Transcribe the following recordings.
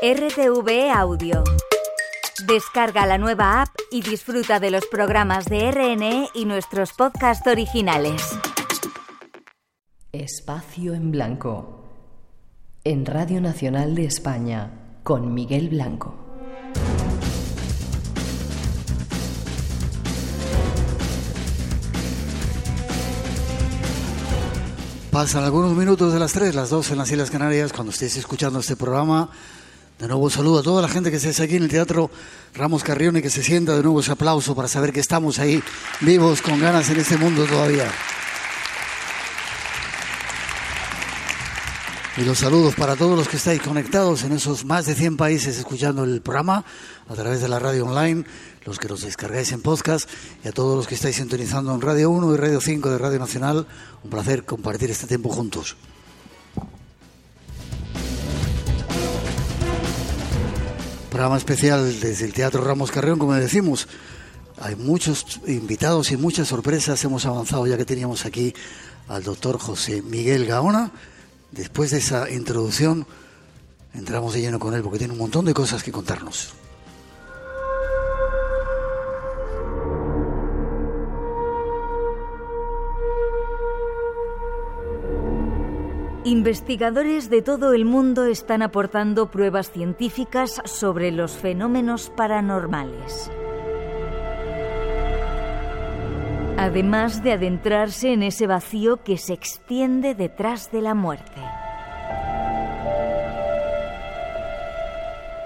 RTV Audio. Descarga la nueva app y disfruta de los programas de RNE y nuestros podcasts originales. Espacio en Blanco. En Radio Nacional de España, con Miguel Blanco. Pasan algunos minutos de las 3, las 2 en las Islas Canarias, cuando estéis escuchando este programa. De nuevo saludo a toda la gente que esté aquí en el Teatro Ramos Carrión y que se sienta de nuevo ese aplauso para saber que estamos ahí vivos, con ganas en este mundo todavía. Y los saludos para todos los que estáis conectados en esos más de 100 países escuchando el programa a través de la radio online, los que los descargáis en podcast y a todos los que estáis sintonizando en Radio 1 y Radio 5 de Radio Nacional. Un placer compartir este tiempo juntos. Programa especial desde el Teatro Ramos Carreón, como decimos. Hay muchos invitados y muchas sorpresas. Hemos avanzado ya que teníamos aquí al doctor José Miguel Gaona. Después de esa introducción, entramos de lleno con él porque tiene un montón de cosas que contarnos. Investigadores de todo el mundo están aportando pruebas científicas sobre los fenómenos paranormales. Además de adentrarse en ese vacío que se extiende detrás de la muerte.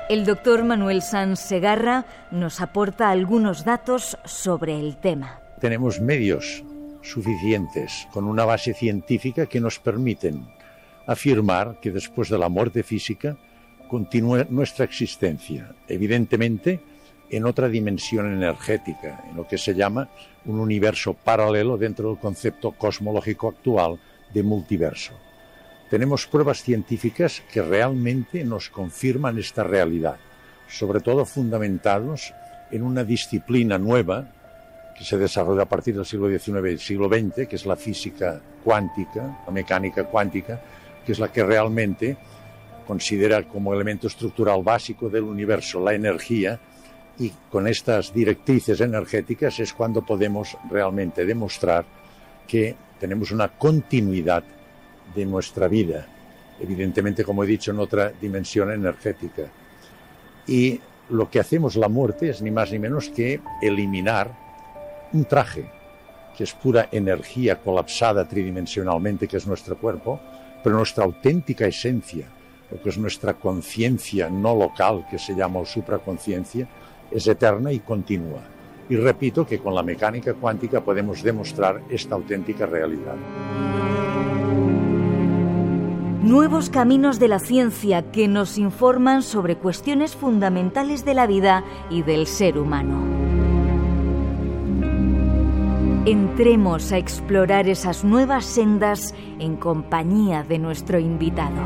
El doctor Manuel Sanz Segarra nos aporta algunos datos sobre el tema. Tenemos medios suficientes con una base científica que nos permiten afirmar que después de la muerte física continúa nuestra existencia, evidentemente en otra dimensión energética, en lo que se llama un universo paralelo dentro del concepto cosmológico actual de multiverso. Tenemos pruebas científicas que realmente nos confirman esta realidad, sobre todo fundamentados en una disciplina nueva que se desarrolla a partir del siglo XIX y siglo XX, que es la física cuántica, la mecánica cuántica, que es la que realmente considera como elemento estructural básico del universo la energía y con estas directrices energéticas es cuando podemos realmente demostrar que tenemos una continuidad de nuestra vida, evidentemente, como he dicho, en otra dimensión energética. Y lo que hacemos la muerte es ni más ni menos que eliminar un traje, que es pura energía colapsada tridimensionalmente, que es nuestro cuerpo, pero nuestra auténtica esencia, lo que es nuestra conciencia no local, que se llama supraconciencia, es eterna y continua. Y repito que con la mecánica cuántica podemos demostrar esta auténtica realidad. Nuevos caminos de la ciencia que nos informan sobre cuestiones fundamentales de la vida y del ser humano. Entremos a explorar esas nuevas sendas en compañía de nuestro invitado.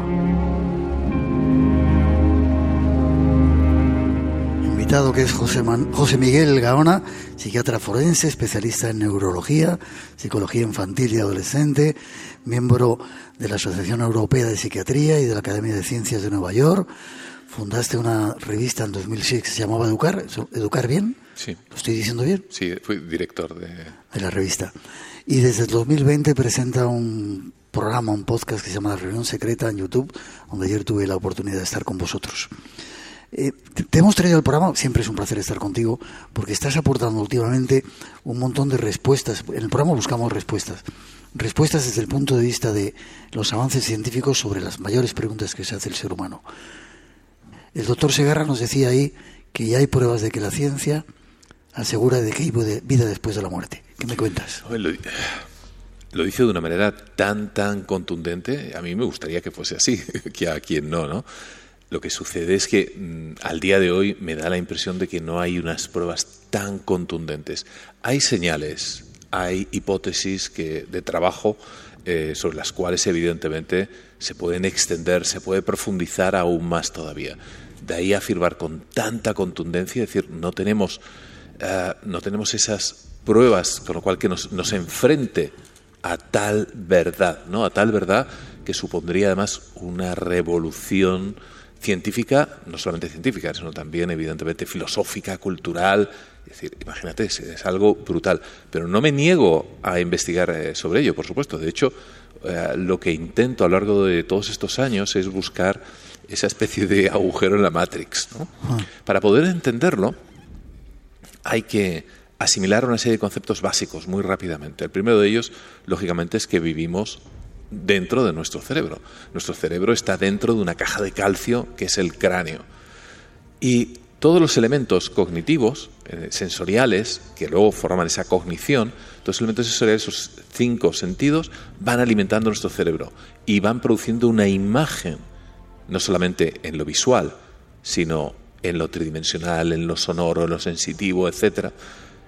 Invitado que es José, José Miguel Gaona, psiquiatra forense, especialista en neurología, psicología infantil y adolescente, miembro de la Asociación Europea de Psiquiatría y de la Academia de Ciencias de Nueva York. Fundaste una revista en 2006 que se llamaba Educar, ¿Educar Bien? Sí. ¿Lo estoy diciendo bien? Sí, fui director de... De la revista. Y desde el 2020 presenta un programa, un podcast que se llama La Reunión Secreta en YouTube, donde ayer tuve la oportunidad de estar con vosotros. Eh, te hemos traído al programa, siempre es un placer estar contigo, porque estás aportando últimamente un montón de respuestas. En el programa buscamos respuestas. Respuestas desde el punto de vista de los avances científicos sobre las mayores preguntas que se hace el ser humano. El doctor Segarra nos decía ahí que ya hay pruebas de que la ciencia asegura de que hay vida después de la muerte. ¿Qué me cuentas? Lo, lo, dice de una manera tan, tan contundente. A mí me gustaría que fuese así, que a quien no, ¿no? Lo que sucede es que mm, al día de hoy me da la impresión de que no hay unas pruebas tan contundentes. Hay señales, hay hipótesis que, de trabajo eh, sobre las cuales evidentemente se pueden extender, se puede profundizar aún más todavía. De ahí afirmar con tanta contundencia, decir, no tenemos eh, no tenemos esas pruebas, con lo cual que nos, nos, enfrente a tal verdad, ¿no? A tal verdad que supondría además una revolución científica, no solamente científica, sino también evidentemente filosófica, cultural. Es decir, imagínate, es, algo brutal. Pero no me niego a investigar eh, sobre ello, por supuesto. De hecho, eh, lo que intento a lo largo de todos estos años es buscar esa especie de agujero en la Matrix. Ah. Para poder entenderlo, hay que asimilar una serie de conceptos básicos muy rápidamente. El primero de ellos, lógicamente, es que vivimos dentro de nuestro cerebro. Nuestro cerebro está dentro de una caja de calcio que es el cráneo. Y todos los elementos cognitivos, eh, sensoriales, que luego forman esa cognición, todos los elementos sensoriales, esos cinco sentidos, van alimentando nuestro cerebro y van produciendo una imagen, no solamente en lo visual, sino en lo tridimensional, en lo sonoro, en lo sensitivo, etcétera,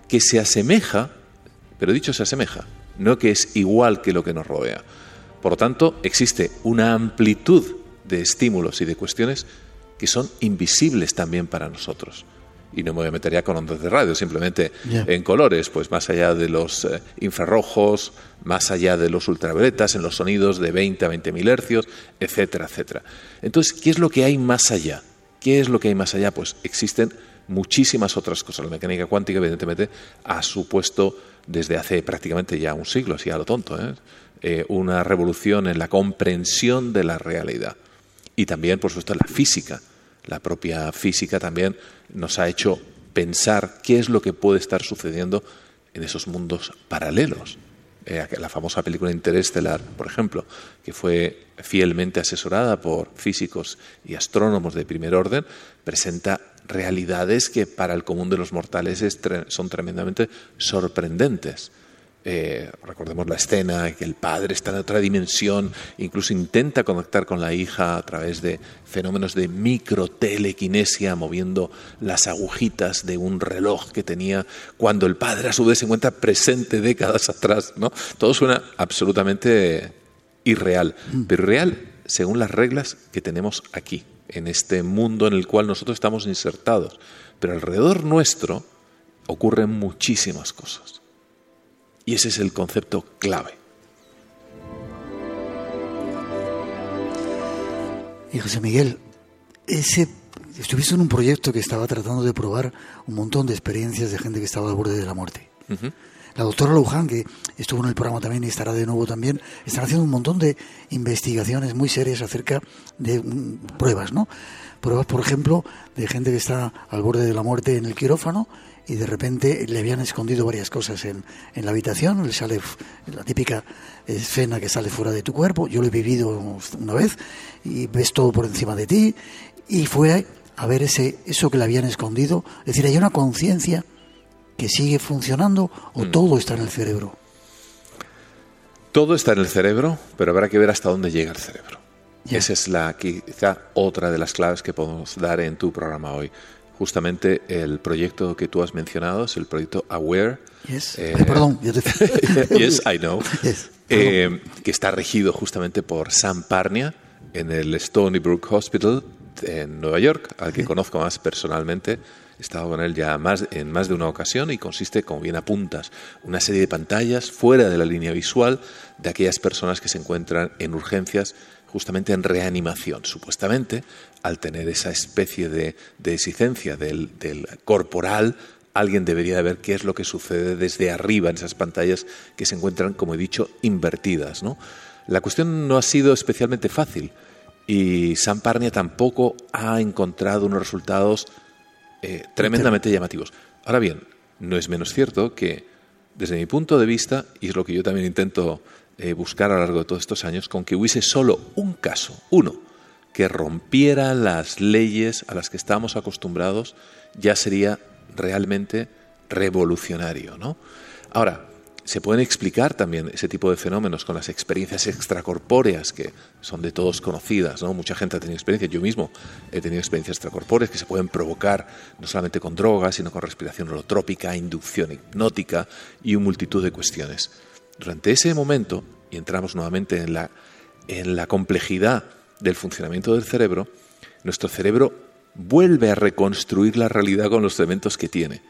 que se asemeja, pero dicho se asemeja, no que es igual que lo que nos rodea. Por lo tanto, existe una amplitud de estímulos y de cuestiones que son invisibles también para nosotros. Y no me voy a meter ya con ondas de radio, simplemente en colores, pues más allá de los eh, infrarrojos, más allá de los ultravioletas, en los sonidos de 20 a 20 mil hercios, etcétera, etcétera. Entonces, ¿qué es lo que hay más allá? ¿Qué es lo que hay más allá? Pues existen muchísimas otras cosas. La mecánica cuántica, evidentemente, ha supuesto desde hace prácticamente ya un siglo, así a lo tonto, ¿eh? Eh, una revolución en la comprensión de la realidad. Y también, por supuesto, la física. La propia física también nos ha hecho pensar qué es lo que puede estar sucediendo en esos mundos paralelos. Eh, la famosa película Interestelar, por ejemplo, que fue fielmente asesorada por físicos y astrónomos de primer orden, presenta realidades que para el común de los mortales son tremendamente sorprendentes. Eh, recordemos la escena, que el padre está en otra dimensión, incluso intenta conectar con la hija a través de fenómenos de microtelequinesia, moviendo las agujitas de un reloj que tenía, cuando el padre a su vez se encuentra presente décadas atrás. ¿no? Todo suena absolutamente irreal, mm. pero real según las reglas que tenemos aquí, en este mundo en el cual nosotros estamos insertados. Pero alrededor nuestro ocurren muchísimas cosas. Y ese es el concepto clave. Y José Miguel, ese, estuviste en un proyecto que estaba tratando de probar un montón de experiencias de gente que estaba al borde de la muerte. La doctora Luján, que estuvo en el programa también y estará de nuevo también, están haciendo un montón de investigaciones muy serias acerca de mm, pruebas, ¿no? Pruebas, por ejemplo, de gente que está al borde de la muerte en el quirófano y de repente le habían escondido varias cosas en, en la habitación, le sale la típica escena que sale fuera de tu cuerpo, yo lo he vivido una vez y ves todo por encima de ti y fue a ver ese, eso que le habían escondido, es decir, hay una conciencia que sigue funcionando o mm. todo está en el cerebro. Todo está en el cerebro, pero habrá que ver hasta dónde llega el cerebro. Esa es la quizá otra de las claves que podemos dar en tu programa hoy justamente el proyecto que tú has mencionado, es el proyecto Aware. Yes. Eh, perdón, yes, I know. Eh, que está regido justamente por Sam Parnia en el Stony Brook Hospital en Nueva York, al que conozco más personalmente. He estado con él ya más, en más de una ocasión y consiste, como bien apuntas, una serie de pantallas fuera de la línea visual de aquellas personas que se encuentran en urgencias justamente en reanimación. Supuestamente, al tener esa especie de, de exigencia del, corporal, alguien debería de ver qué es lo que sucede desde arriba en esas pantallas que se encuentran, como he dicho, invertidas. ¿no? La cuestión no ha sido especialmente fácil y Sam Parnia tampoco ha encontrado unos resultados eh, tremendamente llamativos. Ahora bien, no es menos cierto que, desde mi punto de vista, y es lo que yo también intento eh, buscar a lo largo de todos estos años con que hubiese solo un caso, uno, que rompiera las leyes a las que estamos acostumbrados, ya sería realmente revolucionario. ¿no? Ahora, se pueden explicar también ese tipo de fenómenos con las experiencias extracorpóreas que son de todos conocidas, ¿no? Mucha gente ha tenido experiencias, yo mismo he tenido experiencias extracorpóreas que se pueden provocar no solamente con drogas, sino con respiración holotrópica, inducción hipnótica y una multitud de cuestiones. Durante ese momento, y entramos nuevamente en la, en la complejidad del funcionamiento del cerebro, nuestro cerebro vuelve a reconstruir la realidad con los elementos que tiene.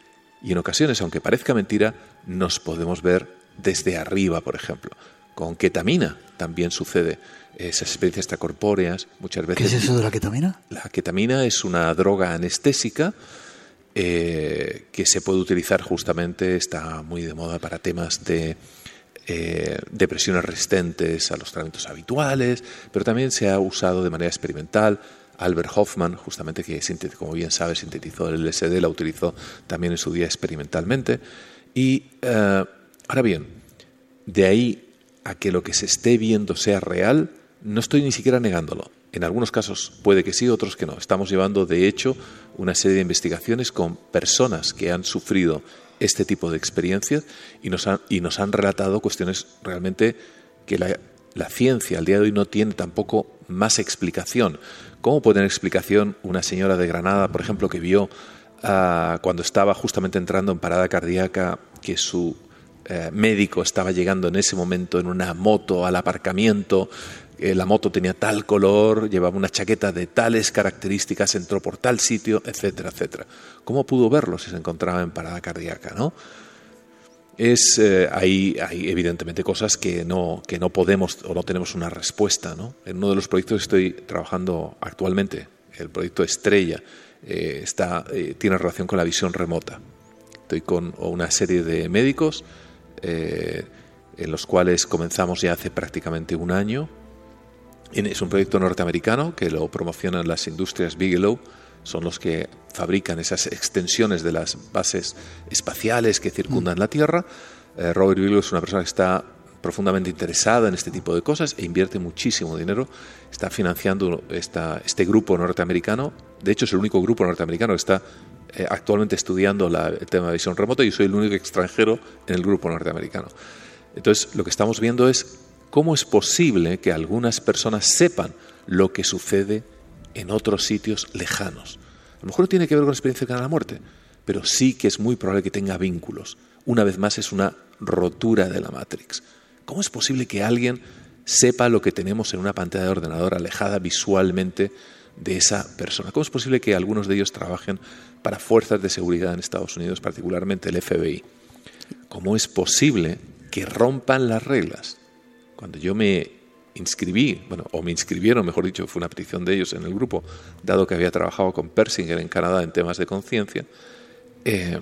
Y en ocasiones, aunque parezca mentira, nos podemos ver desde arriba, por ejemplo, con ketamina también sucede. Esas experiencias extracorpóreas muchas veces... ¿Qué es eso de la ketamina? La ketamina es una droga anestésica eh, que se puede utilizar justamente, está muy de moda para temas de eh, depresiones resistentes a los tratamientos habituales, pero también se ha usado de manera experimental. Albert Hoffman, justamente que, como bien sabe, sintetizó el LSD, la utilizó también en su día experimentalmente. Y eh, ahora bien, de ahí a que lo que se esté viendo sea real, no estoy ni siquiera negándolo. En algunos casos puede que sí, otros que no. Estamos llevando, de hecho, una serie de investigaciones con personas que han sufrido este tipo de experiencias y nos han, y nos han relatado cuestiones realmente que la, ciencia al día de hoy no tiene tampoco más explicación. ¿Cómo puede tener explicación una señora de Granada, por ejemplo, que vio ah, cuando estaba justamente entrando en parada cardíaca que su eh, médico estaba llegando en ese momento en una moto al aparcamiento, eh, la moto tenía tal color, llevaba una chaqueta de tales características, entró por tal sitio, etcétera, etcétera. ¿Cómo pudo verlo si se encontraba en parada cardíaca? Es, eh, hay, evidentemente cosas que no, que no podemos o no tenemos una respuesta. ¿no? En uno de los proyectos que estoy trabajando actualmente, el proyecto Estrella, eh, está, tiene relación con la visión remota. Estoy con una serie de médicos en los cuales comenzamos ya hace prácticamente un año es un proyecto norteamericano que lo promocionan las industrias Bigelow, son los que fabrican esas extensiones de las bases espaciales que circundan mm. la Tierra. Eh, Robert Bigelow es una persona que está profundamente interesada en este tipo de cosas e invierte muchísimo dinero. Está financiando esta, este grupo norteamericano. De hecho, es el único grupo norteamericano que está eh, actualmente estudiando el tema de visión remota y soy el único extranjero en el grupo norteamericano. Entonces, lo que estamos viendo es ¿cómo es posible que algunas personas sepan lo que sucede en otros sitios lejanos? A lo mejor no tiene que ver con la experiencia de la muerte, pero sí que es muy probable que tenga vínculos. Una vez más es una rotura de la Matrix. ¿Cómo es posible que alguien sepa lo que tenemos en una pantalla de ordenador alejada visualmente de esa persona? ¿Cómo es posible que algunos de ellos trabajen para fuerzas de seguridad en Estados Unidos, particularmente el FBI? ¿Cómo es posible que rompan las reglas? Cuando yo me inscribí, bueno, o me inscribieron, mejor dicho, fue una petición de ellos en el grupo, dado que había trabajado con Persinger en Canadá en temas de conciencia, eh,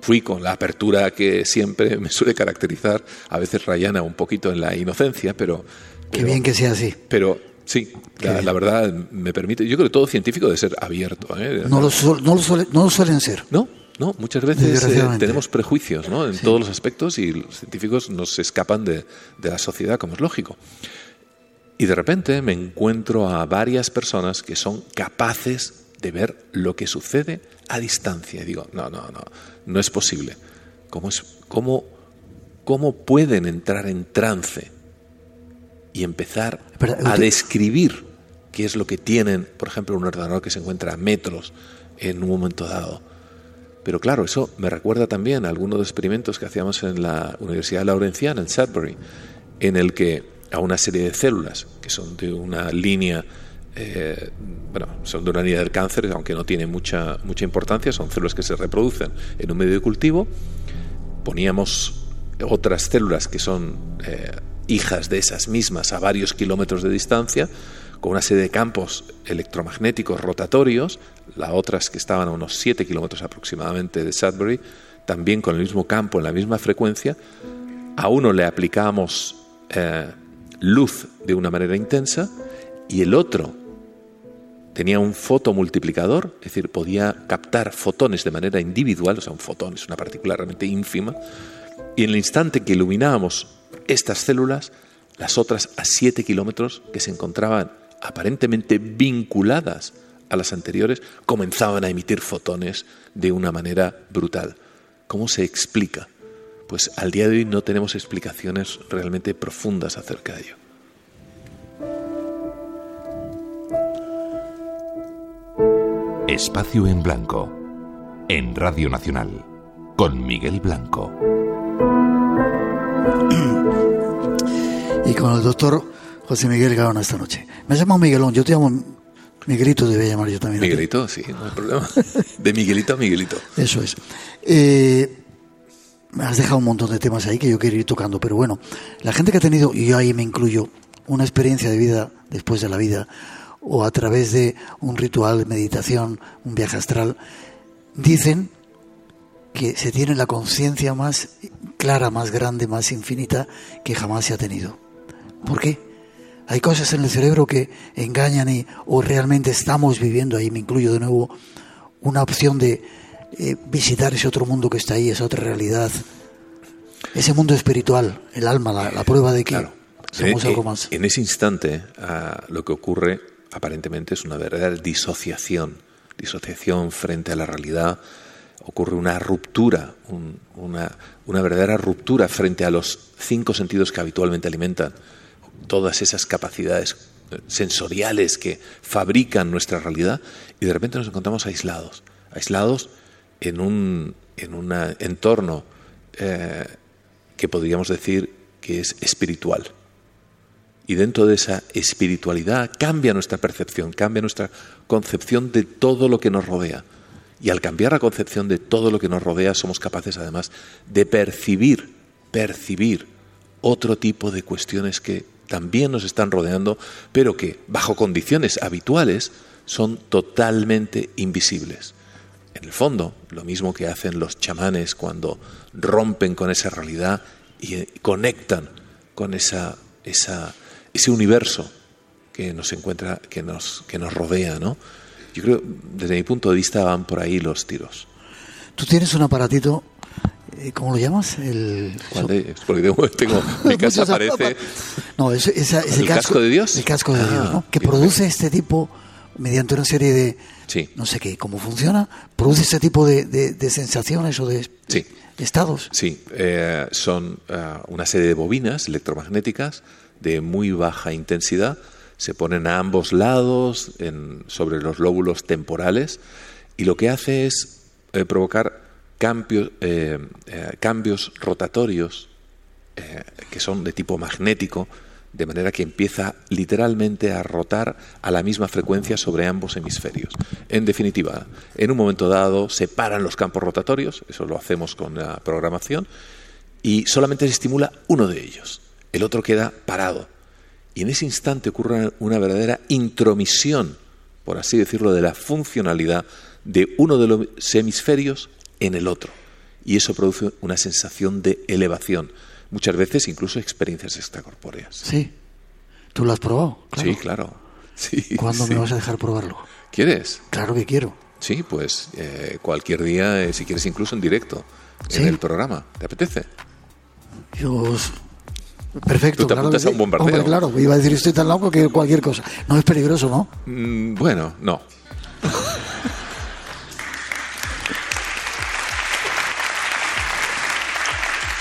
fui con la apertura que siempre me suele caracterizar, a veces rayana un poquito en la inocencia, pero... Qué bien que sea así. Pero sí, la, verdad me permite, yo creo que todo científico debe ser abierto. ¿eh? No, lo, no, lo no lo suelen ser. No, no, muchas veces eh, tenemos prejuicios ¿no? en todos los aspectos y los científicos nos escapan de, la sociedad, como es lógico. Y de repente me encuentro a varias personas que son capaces de ver lo que sucede a distancia. Y digo, no, no, no, no es posible. ¿Cómo, es, cómo, cómo pueden entrar en trance y empezar a describir qué es lo que tienen, por ejemplo, un ordenador que se encuentra a metros en un momento dado? Pero claro, eso me recuerda también a algunos de los experimentos que hacíamos en la Universidad Laurenciana, en Sudbury, en el que a una serie de células que son de una línea, eh, bueno, son de una línea del cáncer, aunque no tiene mucha, mucha importancia, son células que se reproducen en un medio de cultivo, poníamos otras células que son eh, hijas de esas mismas a varios kilómetros de distancia, con una serie de campos electromagnéticos rotatorios, las otras que estaban a unos 7 kilómetros aproximadamente de Sudbury, también con el mismo campo, en la misma frecuencia. A uno le aplicábamos eh, luz de una manera intensa y el otro tenía un fotomultiplicador, es decir, podía captar fotones de manera individual, o sea, un fotón es una partícula realmente ínfima, y en el instante que iluminábamos estas células, las otras a 7 kilómetros que se encontraban aparentemente vinculadas a las anteriores, comenzaban a emitir fotones de una manera brutal. ¿Cómo se explica? Pues al día de hoy no tenemos explicaciones realmente profundas acerca de ello. Espacio en Blanco, en Radio Nacional, con Miguel Blanco. Y con el doctor José Miguel Gaona esta noche. Me llamo Miguelón, yo te llamo Miguelito, debe llamar yo también. Miguelito, sí, no hay problema. De Miguelito a Miguelito. Eso es. Eh, me has dejado un montón de temas ahí que yo quiero ir tocando, pero bueno, la gente que ha tenido, y yo ahí me incluyo, una experiencia de vida después de la vida, o a través de un ritual de meditación, un viaje astral, dicen que se tiene la conciencia más clara, más grande, más infinita que jamás se ha tenido. ¿Por qué? Hay cosas en el cerebro que engañan y, o realmente estamos viviendo ahí, me incluyo de nuevo, una opción de eh, visitar ese otro mundo que está ahí, esa otra realidad, ese mundo espiritual, el alma, la, prueba de que somos en, algo más. En ese instante, ah, lo que ocurre aparentemente es una verdadera disociación, disociación frente a la realidad. Ocurre una ruptura, una, una verdadera ruptura frente a los cinco sentidos que habitualmente alimentan todas esas capacidades sensoriales que fabrican nuestra realidad y de repente nos encontramos aislados, aislados en un, en un entorno eh, que podríamos decir que es espiritual. Y dentro de esa espiritualidad cambia nuestra percepción, cambia nuestra concepción de todo lo que nos rodea. Y al cambiar la concepción de todo lo que nos rodea, somos capaces además de percibir, percibir otro tipo de cuestiones que también nos están rodeando, pero que bajo condiciones habituales son totalmente invisibles. En el fondo, lo mismo que hacen los chamanes cuando rompen con esa realidad y eh, conectan con esa, esa, ese universo que nos encuentra, que nos, que nos rodea, ¿no? Yo creo, desde mi punto de vista, van por ahí los tiros. Tú tienes un aparatito ¿Cómo lo llamas? El, Porque tengo, mi casa parece... No, es, ¿El casco, de Dios? El casco de Dios, ¿no? Que produce este tipo, mediante una serie de... Sí. No sé qué, cómo funciona, produce este tipo de, de, sensaciones o de, sí. estados. Sí, eh, son eh, una serie de bobinas electromagnéticas de muy baja intensidad, se ponen a ambos lados en, sobre los lóbulos temporales y lo que hace es provocar cambios, eh, eh, cambios rotatorios eh, que son de tipo magnético, de manera que empieza literalmente a rotar a la misma frecuencia sobre ambos hemisferios. En definitiva, en un momento dado se paran los campos rotatorios, eso lo hacemos con la programación, y solamente se estimula uno de ellos, el otro queda parado. Y en ese instante ocurre una verdadera intromisión, por así decirlo, de la funcionalidad de uno de los hemisferios en el otro. Y eso produce una sensación de elevación, muchas veces incluso experiencias extracorpóreas. Sí. ¿Tú lo has probado? Sí, claro. Sí, ¿Cuándo me vas a dejar probarlo? ¿Quieres? Claro que quiero. Sí, pues eh, cualquier día, eh, si quieres incluso en directo, en el programa. ¿Te apetece? Perfecto. ¿Tú te apuntas a un bombardeo? claro, iba a decir estoy tan loco que cualquier cosa. No es peligroso, ¿no? Mm, bueno, no.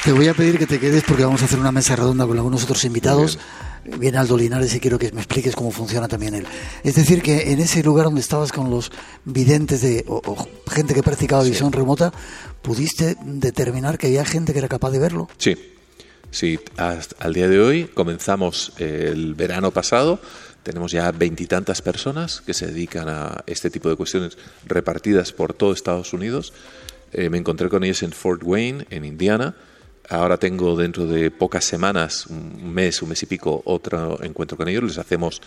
Te voy a pedir que te quedes porque vamos a hacer una mesa redonda con algunos otros invitados. Viene Aldo Linares y quiero que me expliques cómo funciona también él. Es decir, que en ese lugar donde estabas con los videntes de, o, gente que practicaba visión remota, ¿pudiste determinar que había gente que era capaz de verlo? Sí, sí. Hasta, al día de hoy comenzamos el verano pasado. Tenemos ya veintitantas personas que se dedican a este tipo de cuestiones repartidas por todo Estados Unidos. Eh, me encontré con ellos en Fort Wayne, en Indiana Ahora tengo dentro de pocas semanas, un mes, un mes y pico, otro encuentro con ellos. Les hacemos,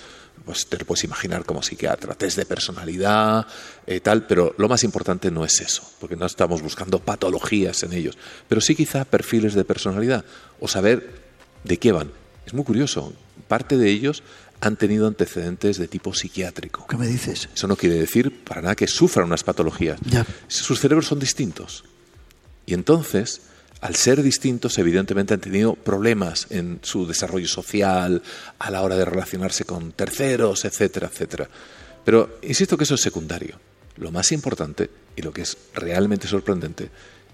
pues te lo puedes imaginar como psiquiatra, test de personalidad, eh, tal, pero lo más importante no es eso, porque no estamos buscando patologías en ellos, pero sí quizá perfiles de personalidad o saber de qué van. Es muy curioso, parte de ellos han tenido antecedentes de tipo psiquiátrico. ¿Qué me dices? Eso no quiere decir para nada que sufran unas patologías. Ya. Sus cerebros son distintos. Y entonces al ser distintos, evidentemente han tenido problemas en su desarrollo social, a la hora de relacionarse con terceros, etcétera, etcétera. Pero insisto que eso es secundario. Lo más importante y lo que es realmente sorprendente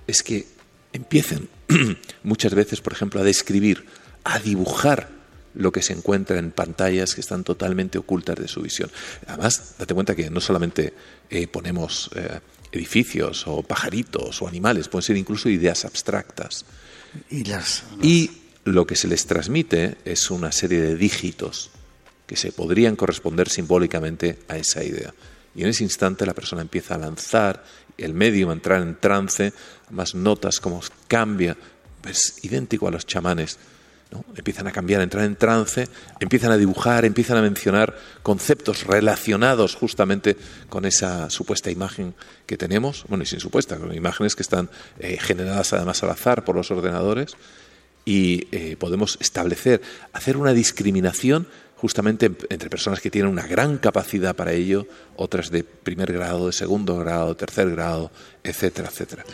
es que empiecen muchas veces, por ejemplo, a describir, a dibujar lo que se encuentra en pantallas que están totalmente ocultas de su visión. Además, date cuenta que no solamente eh, ponemos eh, edificios o pajaritos o animales, pueden ser incluso ideas abstractas. Y, las, y lo que se les transmite es una serie de dígitos que se podrían corresponder simbólicamente a esa idea. y en ese instante la persona empieza a lanzar el medio, a entrar en trance, más notas, como cambia, es idéntico a los chamanes. ¿No? Empiezan a cambiar, a entrar en trance, empiezan a dibujar, empiezan a mencionar conceptos relacionados justamente con esa supuesta imagen que tenemos, bueno, y sin supuesta, con imágenes que están eh, generadas además al azar por los ordenadores, y eh, podemos establecer, hacer una discriminación justamente entre personas que tienen una gran capacidad para ello, otras de primer grado, de segundo grado, tercer grado, etcétera, etcétera.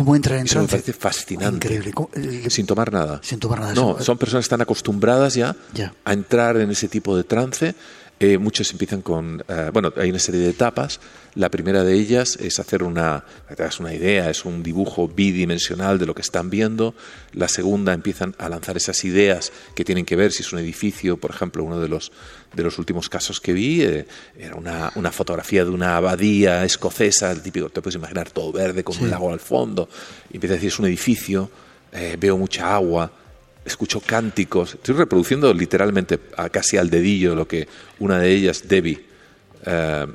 ¿Cómo entra en Eso me trance? parece fascinante. Increíble. ¿Cómo- eh, Sin tomar nada. Sin tomar nada. No, Eso- son personas que están acostumbradas ya, Ya. a entrar en ese tipo de trance. Eh, muchos empiezan con, eh, bueno, hay una serie de etapas. La primera de ellas es hacer una, hagas una idea, es un dibujo bidimensional de lo que están viendo. La segunda empiezan a lanzar esas ideas que tienen que ver si es un edificio, por ejemplo, uno de los de los últimos casos que vi eh, era una, una fotografía de una abadía escocesa, el típico, te puedes imaginar todo verde con un lago al fondo. Y empieza a decir es un edificio, eh, veo mucha agua, escucho cánticos. Estoy reproduciendo literalmente a- casi al dedillo lo que una de ellas, Debbie, eh,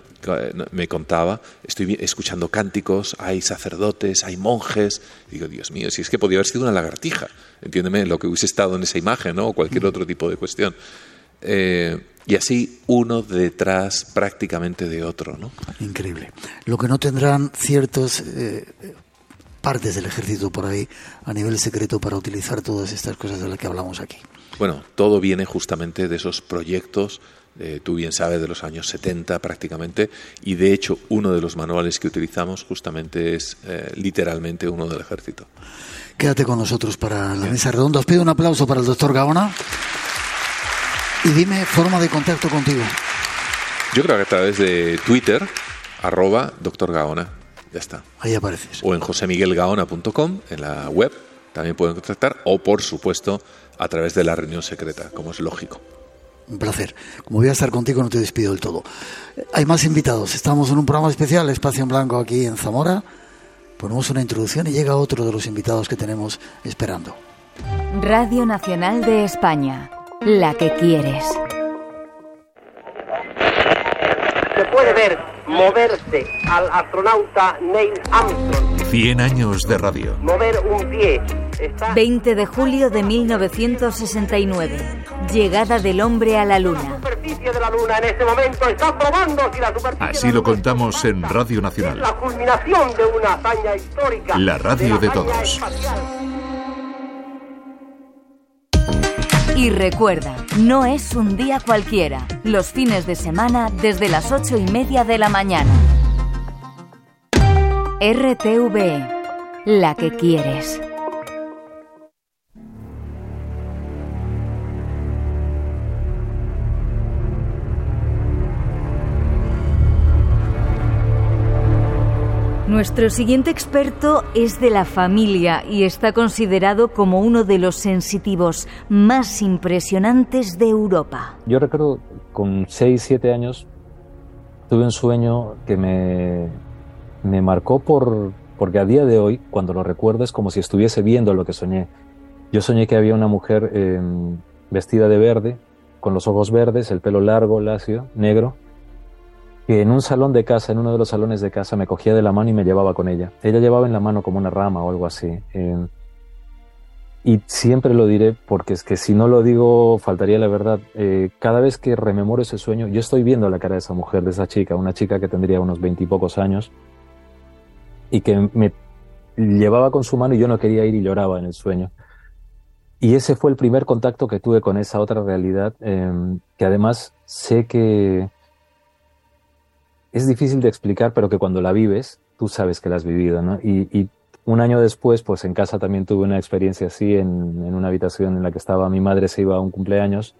me contaba. Estoy escuchando cánticos, hay sacerdotes, hay monjes. Digo, Dios mío, si es que podía haber sido una lagartija, entiéndeme, lo que hubiese estado en esa imagen, ¿no? O cualquier otro tipo de cuestión. Eh, y así uno detrás prácticamente de otro, ¿no? Increíble. Lo que no tendrán ciertas eh, partes del ejército por ahí a nivel secreto para utilizar todas estas cosas de las que hablamos aquí. Bueno, todo viene justamente de esos proyectos, eh, tú bien sabes, de los años 70 prácticamente, y de hecho uno de los manuales que utilizamos justamente es eh, literalmente uno del ejército. Quédate con nosotros para la mesa redonda. Os pido un aplauso para el doctor Gaona. Y dime forma de contacto contigo. Yo creo que a través de Twitter, arroba doctor Gaona, ya está. Ahí apareces. O en josemiguelgaona.com, en la web, también pueden contactar, o por supuesto a través de la reunión secreta, como es lógico. Un placer. Como voy a estar contigo, no te despido del todo. Hay más invitados. Estamos en un programa especial, Espacio en Blanco, aquí en Zamora. Ponemos una introducción y llega otro de los invitados que tenemos esperando. Radio Nacional de España, la que quieres. se puede ver moverse al astronauta Neil Armstrong, 100 años de radio. mover un pie. Está 20 de julio de 1969. Llegada del hombre a la la luna. superficie de la Luna en este momento está probando si la superficie Así de la lo contamos es en. Radio Es Nacional. la culminación de una hazaña histórica. La radio de la hazaña todos. espacial. Y recuerda, no es un día cualquiera. Los fines de semana desde las ocho y media de la mañana. RTV, la que quieres. Nuestro siguiente experto es de la familia y está considerado como uno de los sensitivos más impresionantes de Europa. Yo recuerdo con 6, 7 años tuve un sueño que me, me marcó por, porque a día de hoy, cuando lo recuerdo, es como si estuviese viendo lo que soñé. Yo soñé que había una mujer eh, vestida de verde, con los ojos verdes, el pelo largo, lacio, negro, que en un salón de casa, en uno de los salones de casa, me cogía de la mano y me llevaba con ella. Ella llevaba en la mano como una rama o algo así. y siempre lo diré porque es que si no lo digo faltaría la verdad. Eh, cada vez que rememoro ese sueño, yo estoy viendo la cara de esa mujer, de esa chica, una chica que tendría unos veintipocos años y que me llevaba con su mano y yo no quería ir y lloraba en el sueño. Y ese fue el primer contacto que tuve con esa otra realidad, eh, que además sé que es difícil de explicar, pero que cuando la vives, tú sabes que la has vivido, ¿no? Y, un año después, pues en casa también tuve una experiencia así, en, una habitación en la que estaba mi madre, se iba a un cumpleaños.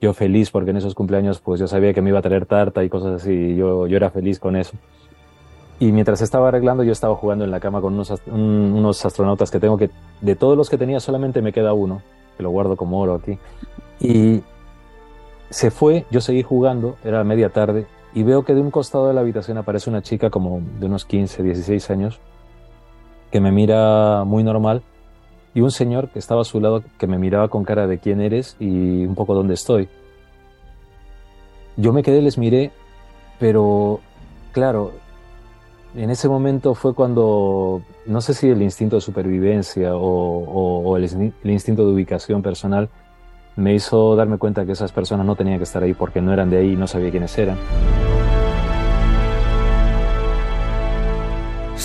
Yo feliz, porque en esos cumpleaños, pues yo sabía que me iba a traer tarta y cosas así, y yo, yo era feliz con eso. Y mientras estaba arreglando, yo estaba jugando en la cama con unos, unos astronautas que tengo que, de todos los que tenía, solamente me queda uno, que lo guardo como oro aquí. Y se fue, yo seguí jugando, era media tarde, y veo que de un costado de la habitación aparece una chica como de unos 15, 16 años, que me mira muy normal, y un señor que estaba a su lado que me miraba con cara de quién eres y un poco dónde estoy. Yo me quedé, les miré, pero claro, en ese momento fue cuando, no sé si el instinto de supervivencia o, el, el, instinto de ubicación personal me hizo darme cuenta que esas personas no tenían que estar ahí porque no eran de ahí y no sabía quiénes eran.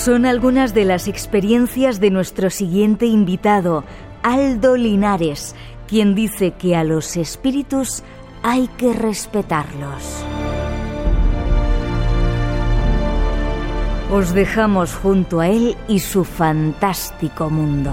Son algunas de las experiencias de nuestro siguiente invitado, Aldo Linares, quien dice que a los espíritus hay que respetarlos. Os dejamos junto a él y su fantástico mundo.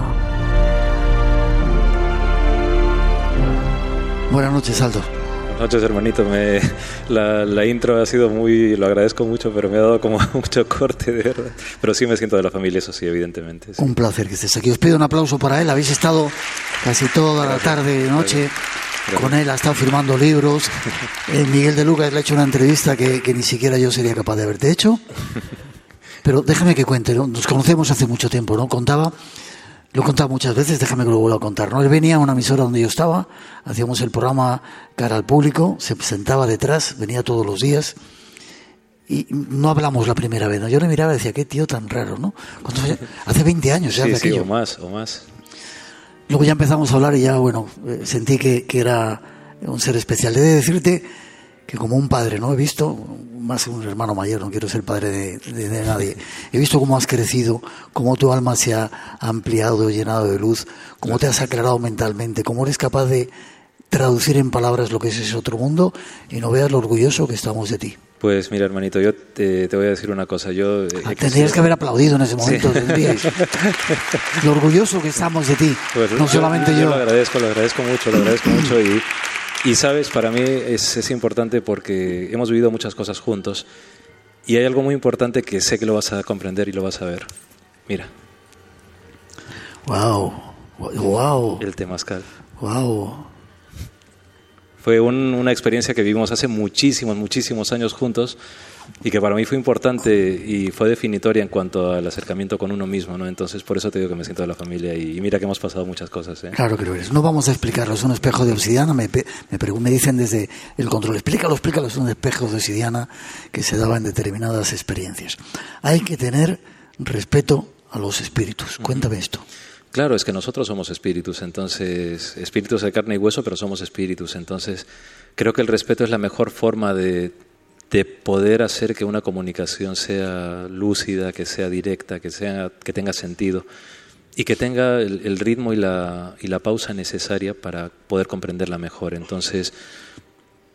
Buenas noches, Aldo. Buenas noches, hermanito. Me, la, intro ha sido muy, lo agradezco mucho, pero me ha dado como mucho corte, de verdad. Pero sí me siento de la familia, eso sí, evidentemente. Un placer que estés aquí. Os pido un aplauso para él. Habéis estado casi toda la tarde y noche con él, ha estado firmando libros. Eh, Miguel de Lucas le ha hecho una entrevista que, que ni siquiera yo sería capaz de haberte hecho. Pero déjame que cuente, nos conocemos hace mucho tiempo, ¿no? Contaba, lo he contado muchas veces, déjame que lo vuelva a contar, ¿no? Él venía a una emisora donde yo estaba, hacíamos el programa cara al público, se sentaba detrás, venía todos los días y no hablamos la primera vez, ¿no? Yo le miraba y decía, qué tío tan raro, ¿no? Hace 20 años ya sí, de sí, o más, o más. Luego ya empezamos a hablar y ya, bueno, eh, sentí que, que era un ser especial. He de decirte que como un padre, ¿no? He visto, más que un hermano mayor, no quiero ser padre de, nadie, he visto cómo has crecido, cómo tu alma se ha ampliado, llenado de luz, cómo te has aclarado mentalmente, cómo eres capaz de traducir en palabras lo que es ese otro mundo y no veas lo orgulloso que estamos de ti. Pues mira, hermanito, yo te, voy a decir una cosa. Yo eh, ah, tendrías que haber aplaudido en ese momento. lo orgulloso que estamos de ti. Pues no solamente yo. Yo lo agradezco, lo agradezco mucho, lo agradezco mucho y y sabes, para mí es, es, importante porque hemos vivido muchas cosas juntos y hay algo muy importante que sé que lo vas a comprender y lo vas a ver. Mira. Wow, wow. El temazcal. Wow. Fue una experiencia que vivimos hace muchísimos, muchísimos años juntos y que para mí fue importante y fue definitoria en cuanto al acercamiento con uno mismo, ¿no? Entonces, por eso te digo que me siento de la familia y, mira que hemos pasado muchas cosas, ¿eh? Claro que lo eres. No vamos a explicarlo, es un espejo de obsidiana, me, me, me dicen desde el control, explícalo, explícalo, es un espejo de obsidiana que se daba en determinadas experiencias. Hay que tener respeto a los espíritus. Cuéntame esto. Claro, es que nosotros somos espíritus, entonces, espíritus de carne y hueso, pero somos espíritus. Entonces, creo que el respeto es la mejor forma de de poder hacer que una comunicación sea lúcida, que sea directa, que, sea, que tenga sentido y que tenga el, ritmo y la, y la pausa necesaria para poder comprenderla mejor. Entonces,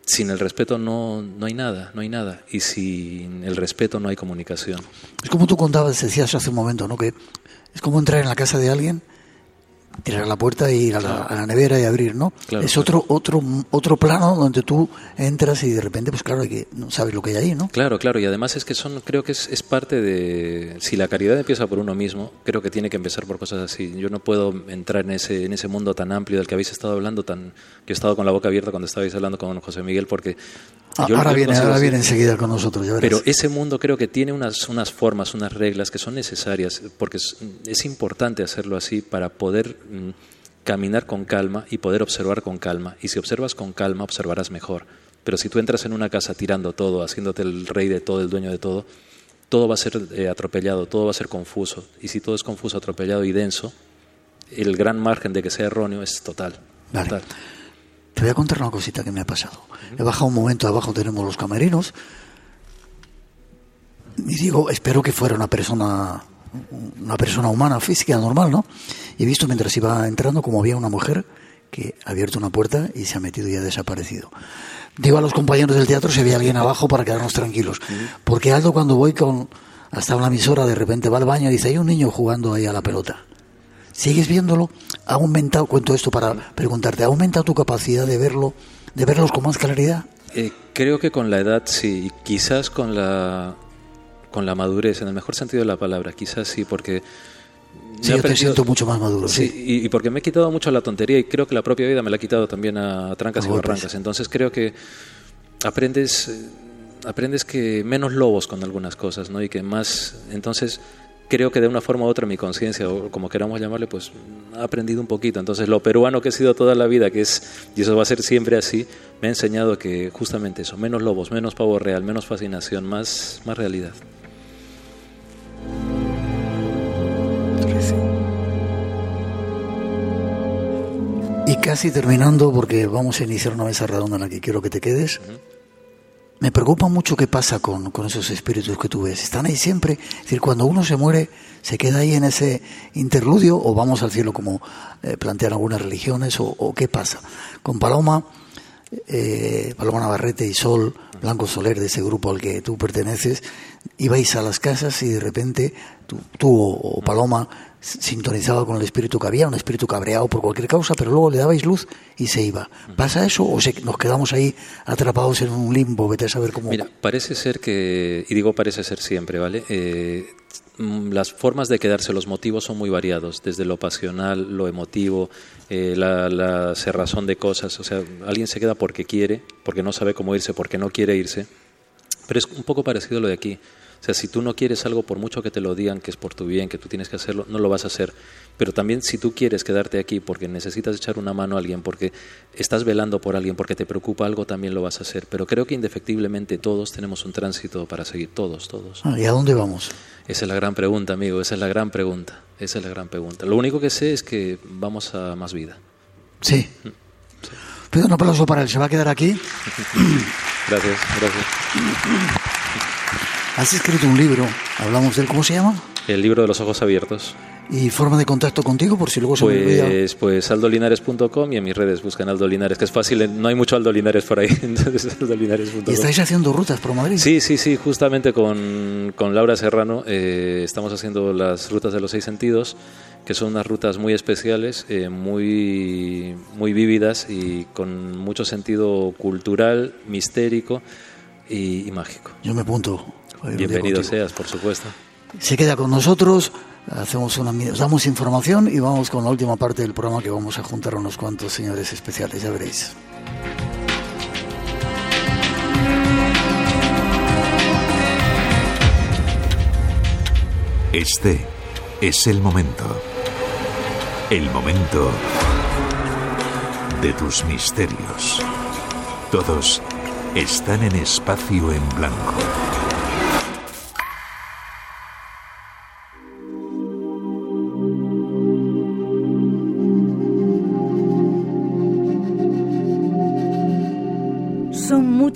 sin el respeto no, no hay nada, no hay nada. Y sin el respeto no hay comunicación. Es como tú contabas, decías hace un momento, ¿no? Que es como entrar en la casa de alguien tirar la puerta y ir a la, nevera y abrir, ¿no? es otro otro otro plano donde tú entras y de repente, pues claro, hay que, no sabes lo que hay ahí, ¿no? Claro, claro, y además es que son, creo que es, es parte de, si la caridad empieza por uno mismo, creo que tiene que empezar por cosas así. Yo no puedo entrar en ese, en ese mundo tan amplio del que habéis estado hablando, tan que he estado con la boca abierta cuando estabais hablando con José Miguel, porque Ah, ahora viene, ahora viene enseguida con nosotros. Pero ese mundo creo que tiene unas, unas formas, unas reglas que son necesarias, porque es, importante hacerlo así para poder mm, caminar con calma y poder observar con calma. Y si observas con calma, observarás mejor. Pero si tú entras en una casa tirando todo, haciéndote el rey de todo, el dueño de todo, todo va a ser eh, atropellado, todo va a ser confuso. Y si todo es confuso, atropellado y denso, el gran margen de que sea erróneo es total. total. Te voy a contar una cosita que me ha pasado. He bajado un momento, abajo tenemos los camerinos. Y digo, espero que fuera una persona, una persona humana, física, normal, ¿no? Y he visto mientras iba entrando como había una mujer que ha abierto una puerta y se ha metido y ha desaparecido. Digo a los compañeros del teatro si había alguien abajo para quedarnos tranquilos. Porque Aldo cuando voy con hasta una emisora de repente va al baño y dice, hay un niño jugando ahí a la pelota. ¿Sigues viéndolo? ¿Ha aumentado, cuento esto para preguntarte, ¿ha aumentado tu capacidad de verlo, de verlos con más claridad? Eh, creo que con la edad sí, quizás con la, con la madurez, en el mejor sentido de la palabra, quizás sí, porque... Sí, yo te siento mucho más maduro. Sí, Y, porque me he quitado mucho la tontería y creo que la propia vida me la ha quitado también a, trancas y barrancas. Entonces creo que aprendes, aprendes que menos lobos con algunas cosas, ¿no? Y que más, entonces creo que de una forma u otra mi conciencia, o como queramos llamarle, pues ha aprendido un poquito. Entonces lo peruano que he sido toda la vida, que es, y eso va a ser siempre así, me ha enseñado que justamente eso, menos lobos, menos pavo real, menos fascinación, más, más realidad. Casi terminando, porque vamos a iniciar una mesa redonda en la que quiero que te quedes. Me preocupa mucho qué pasa con, con, esos espíritus que tú ves. ¿Están ahí siempre? Es decir, cuando uno se muere, ¿se queda ahí en ese interludio o vamos al cielo como eh, plantean algunas religiones o, o, qué pasa? Con Paloma, eh, Paloma Navarrete y Sol, Blanco Soler, de ese grupo al que tú perteneces, ibais a las casas y de repente tú, tú o, o Paloma sintonizaba con el espíritu que había, un espíritu cabreado por cualquier causa, pero luego le dabais luz y se iba. ¿Pasa eso o se, nos quedamos ahí atrapados en un limbo? Vete a saber cómo. Mira, parece ser que, y digo parece ser siempre, ¿vale? Eh, las formas de quedarse, los motivos son muy variados, desde lo pasional, lo emotivo, eh, la, la cerrazón de cosas. O sea, alguien se queda porque quiere, porque no sabe cómo irse, porque no quiere irse. Pero es un poco parecido a lo de aquí. O sea, si tú no quieres algo, por mucho que te lo digan, que es por tu bien, que tú tienes que hacerlo, no lo vas a hacer. Pero también si tú quieres quedarte aquí porque necesitas echar una mano a alguien, porque estás velando por alguien, porque te preocupa algo, también lo vas a hacer. Pero creo que indefectiblemente todos tenemos un tránsito para seguir, todos, todos. Ah, ¿Y a dónde vamos? Esa es la gran pregunta, amigo, esa es la gran pregunta. Esa es la gran pregunta. Lo único que sé es que vamos a más vida. Sí. sí. Pido un aplauso para él, ¿se va a quedar aquí? gracias, gracias. Has escrito un libro, hablamos de él, ¿cómo se llama? El libro de los ojos abiertos. ¿Y forma de contacto contigo por si luego se pues, me olvida? Pues aldolinares.com y en mis redes buscan Aldo Linares, que es fácil, no hay mucho Aldo Linares por ahí, entonces aldolinares.com. ¿Y estáis haciendo rutas por Madrid? Sí, sí, sí, justamente con, con Laura Serrano eh, estamos haciendo las rutas de los seis sentidos, que son unas rutas muy especiales, eh, muy, muy vívidas y con mucho sentido cultural, mistérico y, y mágico. Yo me apunto. Bienvenido seas, por supuesto. Se queda con nosotros, hacemos una, damos información y vamos con la última parte del programa que vamos a juntar a unos cuantos señores especiales, ya veréis. Este es el momento. El momento de tus misterios. Todos están en espacio en blanco.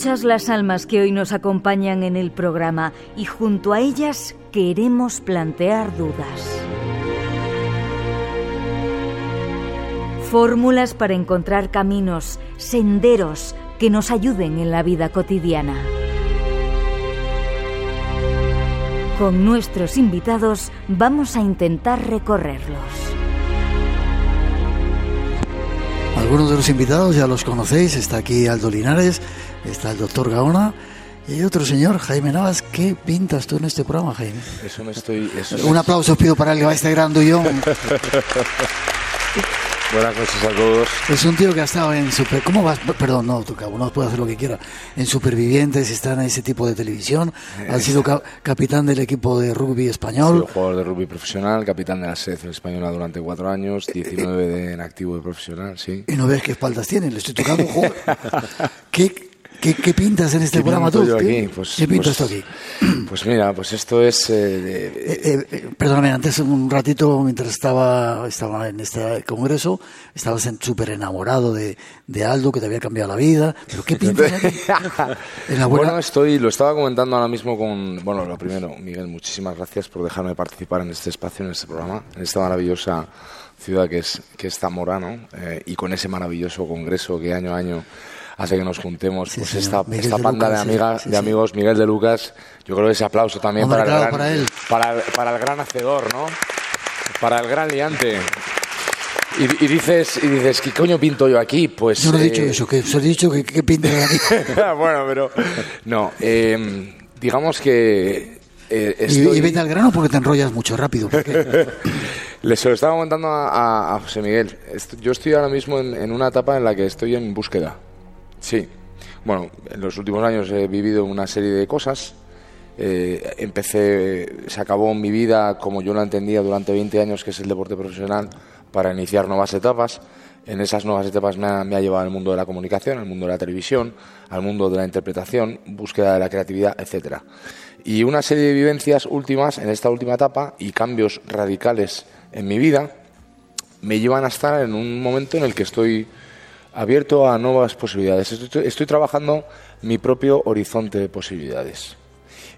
Muchas las almas que hoy nos acompañan en el programa y junto a ellas queremos plantear dudas. Fórmulas para encontrar caminos, senderos que nos ayuden en la vida cotidiana. Con nuestros invitados vamos a intentar recorrerlos. Algunos de los invitados ya los conocéis, está aquí Aldo Linares, está el doctor Gaona y otro señor, Jaime Navas. ¿Qué pintas tú en este programa, Jaime? Eso me estoy... Eso Un aplauso os pido para él que va este gran dullón. Buenas noches a todos. Es un tío que ha estado en Super... ¿Cómo vas? Perdón, no, uno puede hacer lo que quiera. En Supervivientes, está en ese tipo de televisión. Ha sido ca capitán del equipo de rugby español. Sí, jugador de rugby profesional, capitán de la selección española durante cuatro años, 19 de, en activo de profesional, sí. Y no ves qué espaldas tiene, le estoy tocando. ¿Qué, ¿Qué, ¿Qué, pintas en este ¿Qué programa tú? ¿Qué? Pues, ¿Qué pintas pues, tú aquí? Pues mira, pues esto es... Eh, de, eh, eh, perdóname, antes un ratito, mientras estaba, estaba en este congreso, estabas súper enamorado de, de, Aldo, que te había cambiado la vida. ¿Pero qué pintas aquí? buena... Bueno, estoy, lo estaba comentando ahora mismo con... Bueno, lo primero, Miguel, muchísimas gracias por dejarme participar en este espacio, en este programa, en esta maravillosa ciudad que es, que es Zamora, ¿no? y con ese maravilloso congreso que año a año hace que nos juntemos sí, pues esta, esta, panda de, amigas, sí, sí, de amigos Miguel de Lucas yo creo que ese aplauso también para, el gran, para, él. Para, para, el gran hacedor no para el gran liante y, y, dices y dices qué coño pinto yo aquí pues yo no he dicho eh... eso que he dicho que qué pinto yo aquí bueno pero no eh, digamos que eh, estoy... y, y, vete al grano porque te enrollas mucho rápido. Les lo estaba comentando a, a, a, José Miguel. Yo estoy ahora mismo en, en, una etapa en la que estoy en búsqueda. Sí. Bueno, en los últimos años he vivido una serie de cosas eh, empecé, se acabó mi vida como yo la entendía durante 20 años, que es el deporte profesional, para iniciar nuevas etapas. En esas nuevas etapas me ha, me ha llevado al mundo de la comunicación, al mundo de la televisión, al mundo de la interpretación, búsqueda de la creatividad, etcétera. Y una serie de vivencias últimas en esta última etapa y cambios radicales en mi vida me llevan a estar en un momento en el que estoy abierto a nuevas posibilidades. Estoy, trabajando mi propio horizonte de posibilidades.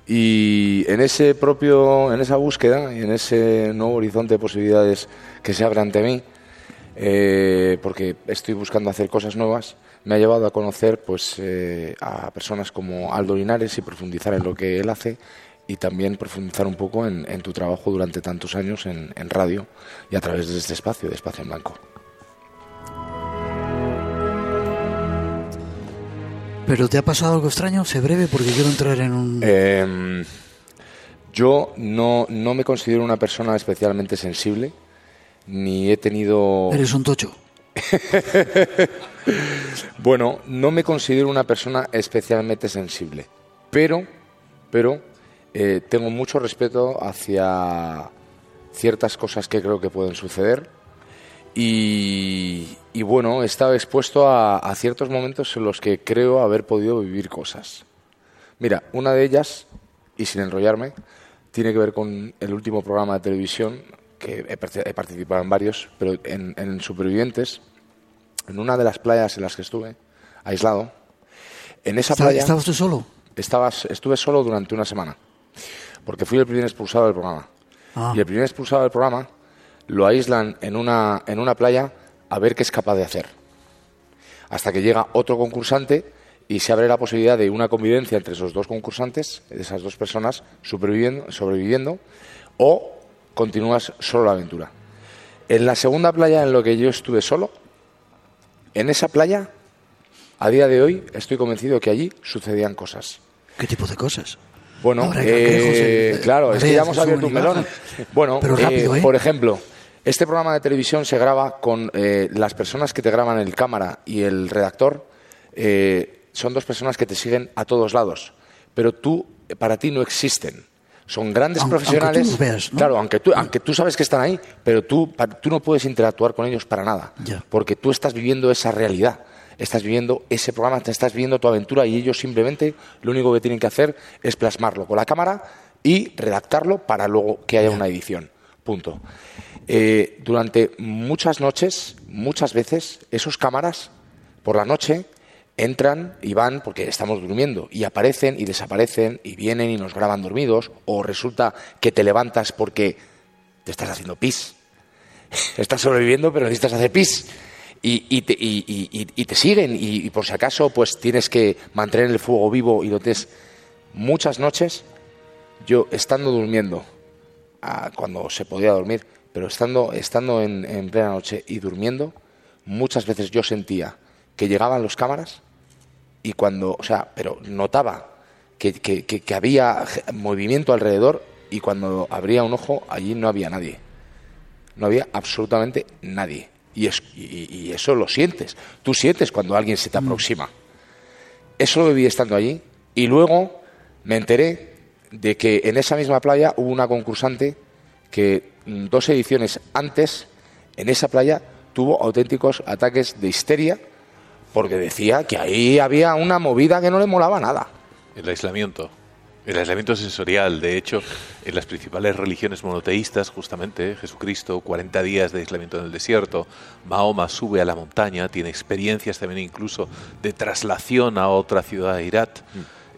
Y en ese propio, en esa búsqueda en ese nuevo horizonte de posibilidades que se abre ante mí, eh, porque estoy buscando hacer cosas nuevas, me ha llevado a conocer pues eh, a personas como Aldo Linares y profundizar en lo que él hace y también profundizar un poco en, en tu trabajo durante tantos años en, en radio y a través de este espacio, de Espacio en Blanco. ¿Pero te ha pasado algo extraño? Sé breve porque quiero entrar en un... Eh, yo no, no me considero una persona especialmente sensible, ni he tenido... Eres un tocho. bueno, no me considero una persona especialmente sensible, pero, pero eh, tengo mucho respeto hacia ciertas cosas que creo que pueden suceder y, y bueno, he estado expuesto a, a ciertos momentos en los que creo haber podido vivir cosas. Mira, una de ellas, y sin enrollarme, tiene que ver con el último programa de televisión, que he, parti- he participado en varios, pero en, en Supervivientes, en una de las playas en las que estuve, aislado, en esa ¿Está- playa... ¿Estabas tú solo? Estabas, estuve solo durante una semana, porque fui el primer expulsado del programa. Ah. Y el primer expulsado del programa lo aíslan en una, en una playa a ver qué es capaz de hacer. Hasta que llega otro concursante y se abre la posibilidad de una convivencia entre esos dos concursantes, de esas dos personas, superviviendo, sobreviviendo, o continúas solo la aventura. En la segunda playa en la que yo estuve solo, en esa playa, a día de hoy, estoy convencido que allí sucedían cosas. ¿Qué tipo de cosas? Bueno, eh, eh, claro, es que ya hemos abierto un melón. Bueno, Pero rápido, ¿eh? por ejemplo, este programa de televisión se graba con eh, las personas que te graban el cámara y el redactor. eh, son dos personas que te siguen a todos lados, pero tú, eh, para ti no existen. Son grandes Aunque- aunque tú profesionales. los veas, ¿no? Claro, aunque tú, aunque tú sabes que están ahí, pero tú, tú no puedes interactuar con ellos para nada, porque tú estás viviendo esa realidad. Estás viviendo ese programa, te estás viviendo tu aventura y ellos simplemente lo único que tienen que hacer es plasmarlo con la cámara y redactarlo para luego que haya una edición. Punto. Eh, durante muchas noches, muchas veces, esos cámaras por la noche entran y van porque estamos durmiendo y aparecen y desaparecen y vienen y nos graban dormidos o resulta que te levantas porque te estás haciendo pis. Estás sobreviviendo pero necesitas hacer pis. Y, te, y- y- te siguen y, y por si acaso pues tienes que mantener el fuego vivo y lo tienes muchas noches yo estando durmiendo cuando se podía dormir pero estando estando en, en plena noche y durmiendo muchas veces yo sentía que llegaban los cámaras y cuando o sea pero notaba que, que- que- que había movimiento alrededor y cuando abría un ojo allí no había nadie no había absolutamente nadie. Y, es- y- y eso lo sientes. Tú sientes cuando alguien se te aproxima. Eso lo viví estando allí. Y luego me enteré de que en esa misma playa hubo una concursante que mm, dos ediciones antes, en esa playa, tuvo auténticos ataques de histeria porque decía que ahí había una movida que no le molaba nada. El aislamiento. El aislamiento sensorial. De hecho, en las principales religiones monoteístas, justamente, Jesucristo, 40 días de aislamiento en el desierto, Mahoma sube a la montaña, tiene experiencias también incluso de traslación a otra ciudad de Irat.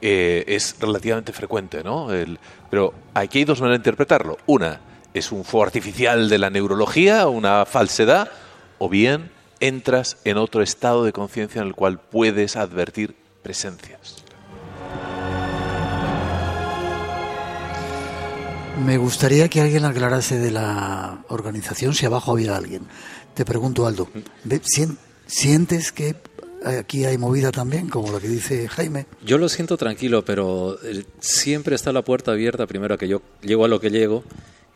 Eh, es relativamente frecuente, ¿no? El- pero aquí hay dos maneras de interpretarlo. Una es un fuego artificial de la neurología, una falsedad, o bien entras en otro estado de conciencia en el cual puedes advertir presencias. Me gustaría que alguien aclarase de la organización si abajo había alguien. Te pregunto, Aldo, ¿ve- sien- ¿sientes que aquí hay movida también, como lo que dice Jaime? Yo lo siento tranquilo, pero eh, siempre está la puerta abierta, primero a que yo llego a lo que llego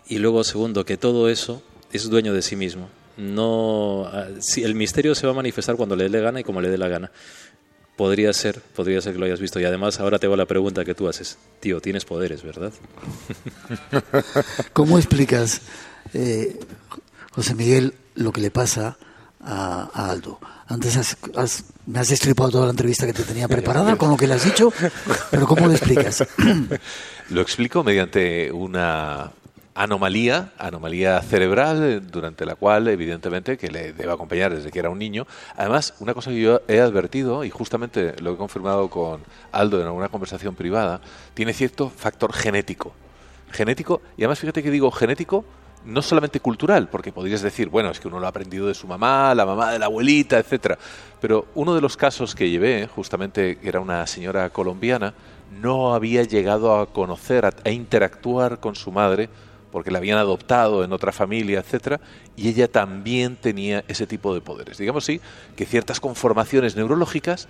y luego segundo que todo eso es dueño de sí mismo. No, ah, si el misterio se va a manifestar cuando le dé la gana y como le dé la gana. Podría ser, podría ser que lo hayas visto. Y además ahora te hago la pregunta que tú haces. Tío, tienes poderes, ¿verdad? ¿Cómo explicas, eh, José Miguel, lo que le pasa a, Aldo? Antes me has destripado toda la entrevista que te tenía preparada con lo que le has dicho, pero ¿cómo lo explicas? Lo explico mediante una anomalía, anomalía cerebral, eh, durante la cual, evidentemente, que le debe acompañar desde que era un niño. Además, una cosa que yo he advertido, y justamente lo he confirmado con Aldo en alguna conversación privada, tiene cierto factor genético. Genético, y además fíjate que digo genético, no solamente cultural, porque podrías decir, bueno, es que uno lo ha aprendido de su mamá, la mamá de la abuelita, etcétera. Pero uno de los casos que llevé, justamente, era una señora colombiana, no había llegado a conocer, a interactuar con su madre porque la habían adoptado en otra familia, etcétera, y ella también tenía ese tipo de poderes. Digamos sí, que ciertas conformaciones neurológicas,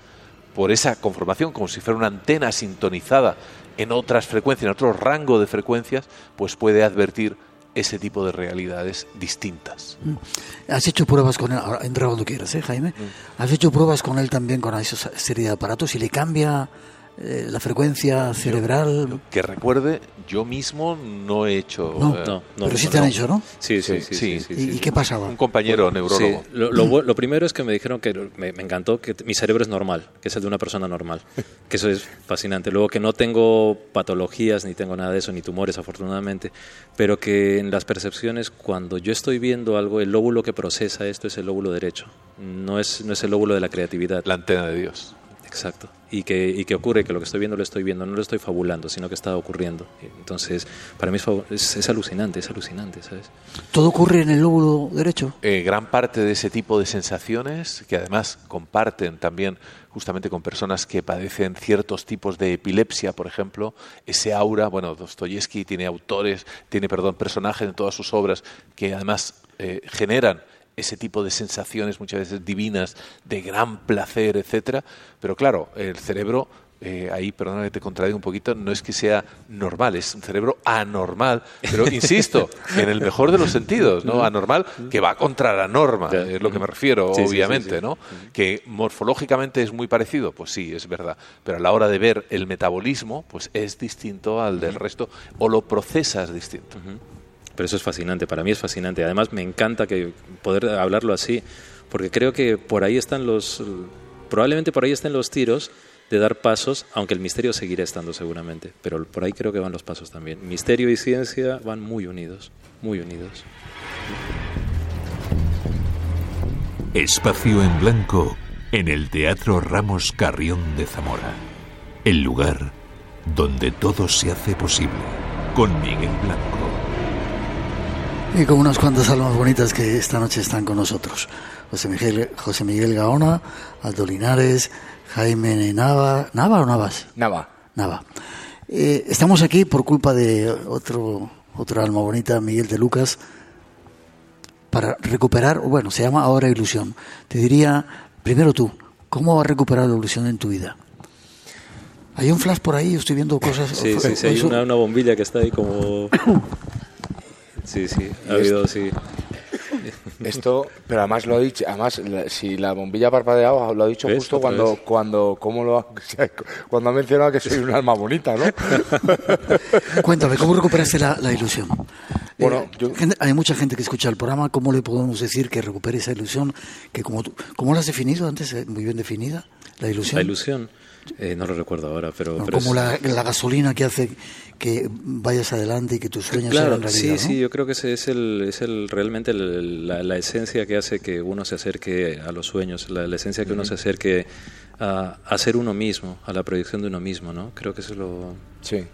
por esa conformación, como si fuera una antena sintonizada en otras frecuencias, en otro rango de frecuencias, pues puede advertir ese tipo de realidades distintas. Mm. ¿Has hecho pruebas con él? entra cuando quieras, ¿eh, Jaime? Mm. ¿Has hecho pruebas con él también con esa serie de aparatos y le cambia eh, la frecuencia cerebral. que recuerde, yo mismo no he hecho. No, eh, no, pero sí te han hecho, ¿no? Sí, sí, sí. ¿Y, qué pasaba? Un compañero neurólogo. Lo, lo, primero es que me dijeron que me, encantó que mi cerebro es normal, que es el de una persona normal. Que eso es fascinante. Luego que no tengo patologías, ni tengo nada de eso, ni tumores, afortunadamente. Pero que en las percepciones, cuando yo estoy viendo algo, el lóbulo que procesa esto es el lóbulo derecho. No es, no es el lóbulo de la creatividad. La antena de Dios. Exacto. Y que, y que ocurre que lo que estoy viendo lo estoy viendo, no lo estoy fabulando, sino que está ocurriendo. Entonces, para mí es, es, alucinante, es alucinante, ¿sabes? ¿Todo ocurre en el lóbulo derecho? Eh, gran parte de ese tipo de sensaciones, que además comparten también justamente con personas que padecen ciertos tipos de epilepsia, por ejemplo, ese aura, bueno, Dostoyevsky tiene autores, tiene, perdón, personajes en todas sus obras que además eh, generan ese tipo de sensaciones muchas veces divinas, de gran placer, etcétera. Pero claro, el cerebro, eh, ahí, perdona que te contradiga un poquito, no es que sea normal, es un cerebro anormal, pero insisto, en el mejor de los sentidos, ¿no? Anormal, que va contra la norma, es lo que me refiero, obviamente, ¿no? Que morfológicamente es muy parecido, pues sí, es verdad, pero a la hora de ver el metabolismo, pues es distinto al del resto, o lo procesas distinto. Pero eso es fascinante, para mí es fascinante. Además me encanta poder hablarlo así, porque creo que por ahí están los, probablemente por ahí estén los tiros de dar pasos, aunque el misterio seguirá estando seguramente, pero por ahí creo que van los pasos también. Misterio y ciencia van muy unidos, muy unidos. Espacio en blanco en el Teatro Ramos Carrión de Zamora. El lugar donde todo se hace posible. Con Miguel Blanco. Y con unas cuantas almas bonitas que esta noche están con nosotros. José Miguel, José Miguel Gaona, Aldo Linares, Jaime Nava. ¿Nava o Navas? Nava. Nava. Eh, estamos aquí por culpa de otro, otra alma bonita, Miguel de Lucas, para recuperar, bueno, se llama ahora ilusión. Te diría, primero tú, ¿cómo vas a recuperar la ilusión en tu vida? Hay un flash por ahí, estoy viendo cosas. Sí, sí, sí hay una, una bombilla que está ahí como Sí, sí, ha habido, sí. Esto, pero además lo ha dicho, además si la bombilla parpadeaba, lo ha dicho justo cuando, cuando, ¿cómo lo ha, cuando ha mencionado que soy un alma bonita, ¿no? Cuéntame, ¿cómo recuperaste la, ilusión? Bueno, eh, hay mucha gente que escucha el programa, ¿cómo le podemos decir que recupere esa ilusión? Que como ¿Cómo la has definido antes? Eh, muy bien definida, la ilusión. La ilusión. Eh, no lo recuerdo ahora, pero... como la, gasolina que hace que vayas adelante y que tus sueños sean realidad. Sí, sí, yo creo que ese es, el, es el, realmente la, esencia que hace que uno se acerque a los sueños, la, esencia que uno se acerque a, a, ser uno mismo, a la proyección de uno mismo, ¿no? Creo que eso es lo... Sí.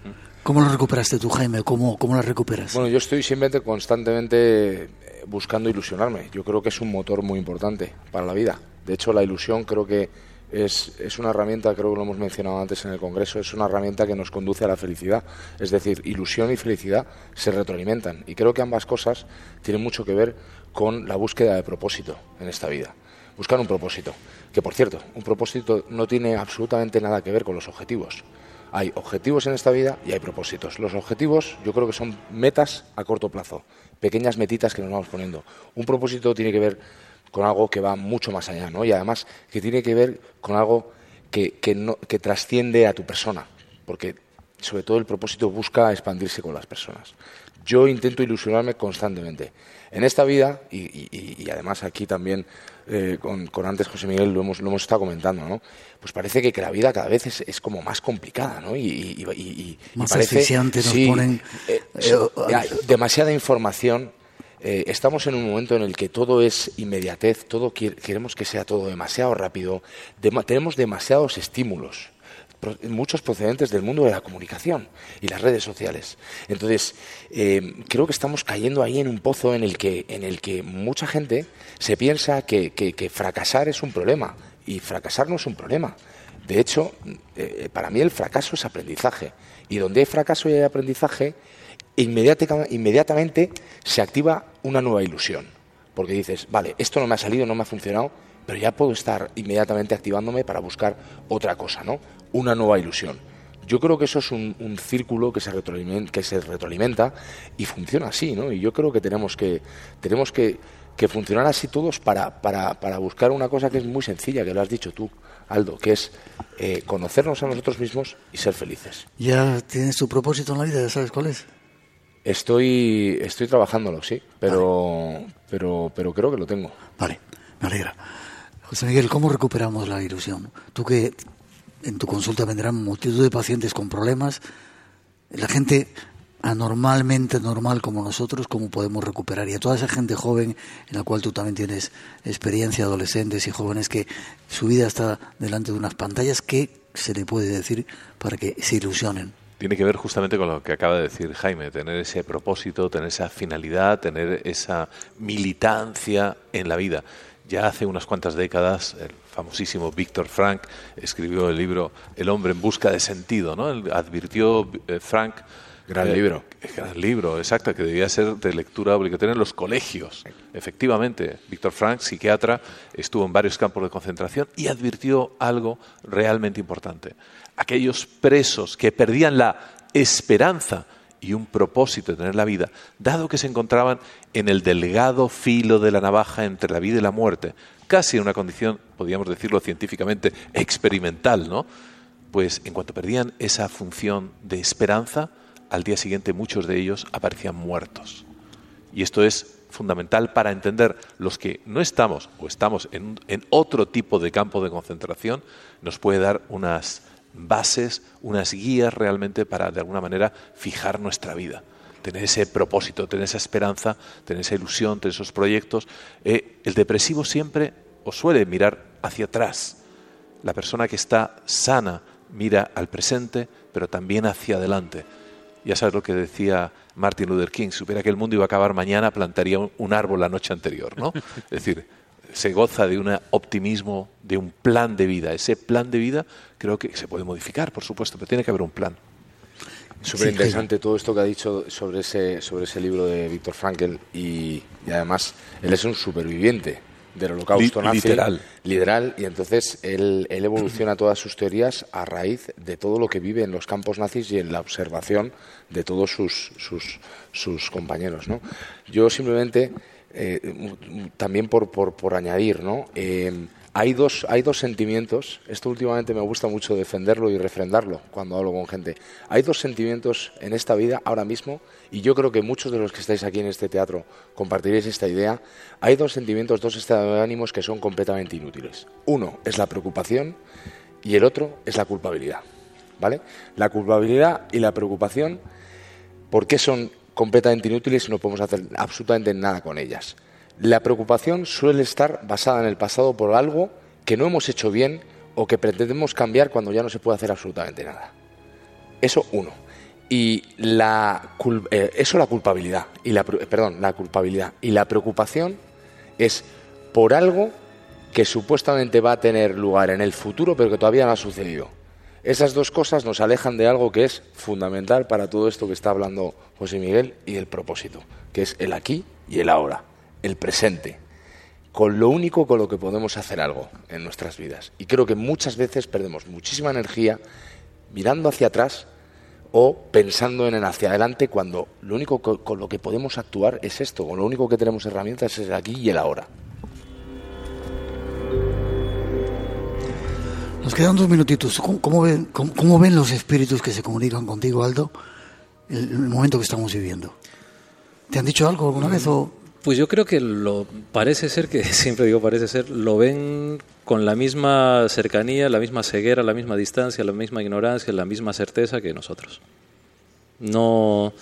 ¿Cómo lo recuperaste tú, Jaime? ¿Cómo, ¿Cómo la recuperas? Bueno, yo estoy siempre constantemente buscando ilusionarme. Yo creo que es un motor muy importante para la vida. De hecho, la ilusión creo que es, es, una herramienta, creo que lo hemos mencionado antes en el Congreso, es una herramienta que nos conduce a la felicidad. Es decir, ilusión y felicidad se retroalimentan. Y creo que ambas cosas tienen mucho que ver con la búsqueda de propósito en esta vida. Buscar un propósito. Que, por cierto, un propósito no tiene absolutamente nada que ver con los objetivos. Hay objetivos en esta vida y hay propósitos. Los objetivos yo creo que son metas a corto plazo, pequeñas metitas que nos vamos poniendo. Un propósito tiene que ver con algo que va mucho más allá, ¿no? Y además que tiene que ver con algo que, que, no, que trasciende a tu persona, porque sobre todo el propósito busca expandirse con las personas. Yo intento ilusionarme constantemente. En esta vida, y, además aquí también eh, con, antes José Miguel lo hemos, lo hemos estado comentando, ¿no? Pues parece que, la vida cada vez es, es como más complicada, ¿no? Y, más parece, nos ponen... Eh, eh, demasiada información, estamos en un momento en el que todo es inmediatez, todo queremos que sea todo demasiado rápido, tenemos demasiados estímulos muchos procedentes del mundo de la comunicación y las redes sociales. Entonces, eh, creo que estamos cayendo ahí en un pozo en el que, en el que mucha gente se piensa que, fracasar es un problema y fracasar no es un problema. De hecho, eh, para mí el fracaso es aprendizaje y donde hay fracaso y hay aprendizaje, inmediatamente se activa una nueva ilusión. Porque dices, vale, esto no me ha salido, no me ha funcionado, pero ya puedo estar inmediatamente activándome para buscar otra cosa, ¿no? una nueva ilusión. Yo creo que eso es un, círculo que se, retroalimenta, que y funciona así, ¿no? Y yo creo que tenemos que, tenemos que, funcionar así todos para, para, para, buscar una cosa que es muy sencilla, que lo has dicho tú, Aldo, que es eh, conocernos a nosotros mismos y ser felices. ¿Ya tienes tu propósito en la vida? ¿Ya sabes cuál es? Estoy, estoy trabajándolo, sí, pero, pero, pero creo que lo tengo. Vale, me alegra. José Miguel, ¿cómo recuperamos la ilusión? Tú que en tu consulta vendrán multitud de pacientes con problemas. La gente anormalmente normal como nosotros, ¿cómo podemos recuperar? Y a toda esa gente joven, en la cual tú también tienes experiencia, adolescentes y jóvenes que su vida está delante de unas pantallas, ¿qué se le puede decir para que se ilusionen? Tiene que ver justamente con lo que acaba de decir Jaime, tener ese propósito, tener esa finalidad, tener esa militancia en la vida. Ya hace unas cuantas décadas, el famosísimo Víctor Frank escribió el libro El hombre en busca de sentido, ¿no? advirtió eh, Frank Gran eh, libro. Gran libro, exacto, que debía ser de lectura obligatoria en los colegios. Efectivamente, Víctor Frank, psiquiatra, estuvo en varios campos de concentración y advirtió algo realmente importante. Aquellos presos que perdían la esperanza y un propósito de tener la vida, dado que se encontraban en el delgado filo de la navaja entre la vida y la muerte, casi en una condición, podríamos decirlo científicamente, experimental, ¿no? Pues en cuanto perdían esa función de esperanza, al día siguiente muchos de ellos aparecían muertos. Y esto es fundamental para entender los que no estamos o estamos en, en otro tipo de campo de concentración, nos puede dar unas bases, unas guías realmente para, de alguna manera, fijar nuestra vida. Tener ese propósito, tener esa esperanza, tener esa ilusión, tener esos proyectos. Eh, el depresivo siempre o suele mirar hacia atrás. La persona que está sana mira al presente, pero también hacia adelante. Ya sabes lo que decía Martin Luther King, si supiera que el mundo iba a acabar mañana, plantaría un árbol la noche anterior, ¿no? Es decir, se goza de un optimismo, de un plan de vida. Ese plan de vida creo que se puede modificar, por supuesto, pero tiene que haber un plan. Súper interesante todo esto que ha dicho sobre ese, sobre ese libro de Víctor Frankel y, además él es un superviviente del holocausto nazi. Literal. Literal. Y entonces él, él, evoluciona todas sus teorías a raíz de todo lo que vive en los campos nazis y en la observación de todos sus, sus, sus compañeros. ¿no? Yo simplemente eh, también por, por, añadir, ¿no? Eh, hay, dos, hay dos sentimientos, esto últimamente me gusta mucho defenderlo y refrendarlo cuando hablo con gente. Hay dos sentimientos en esta vida ahora mismo, y yo creo que muchos de los que estáis aquí en este teatro compartiréis esta idea. Hay dos sentimientos, dos estados de ánimos que son completamente inútiles. Uno es la preocupación y el otro es la culpabilidad. ¿Vale? La culpabilidad y la preocupación, ¿por qué son completamente inútiles y no podemos hacer absolutamente nada con ellas. La preocupación suele estar basada en el pasado por algo que no hemos hecho bien o que pretendemos cambiar cuando ya no se puede hacer absolutamente nada. Eso uno. Y la eh, eso la culpabilidad y la perdón, la culpabilidad y la preocupación es por algo que supuestamente va a tener lugar en el futuro pero que todavía no ha sucedido. Esas dos cosas nos alejan de algo que es fundamental para todo esto que está hablando José Miguel y el propósito, que es el aquí y el ahora, el presente, con lo único con lo que podemos hacer algo en nuestras vidas. Y creo que muchas veces perdemos muchísima energía mirando hacia atrás o pensando en el hacia adelante cuando lo único con lo que podemos actuar es esto, con lo único que tenemos herramientas es el aquí y el ahora. Nos quedan dos minutitos. ¿Cómo, ven, cómo, ven, los espíritus que se comunican contigo, Aldo, el, el, momento que estamos viviendo? ¿Te han dicho algo alguna vez? O... Pues yo creo que lo parece ser, que siempre digo parece ser, lo ven con la misma cercanía, la misma ceguera, la misma distancia, la misma ignorancia, la misma certeza que nosotros. No,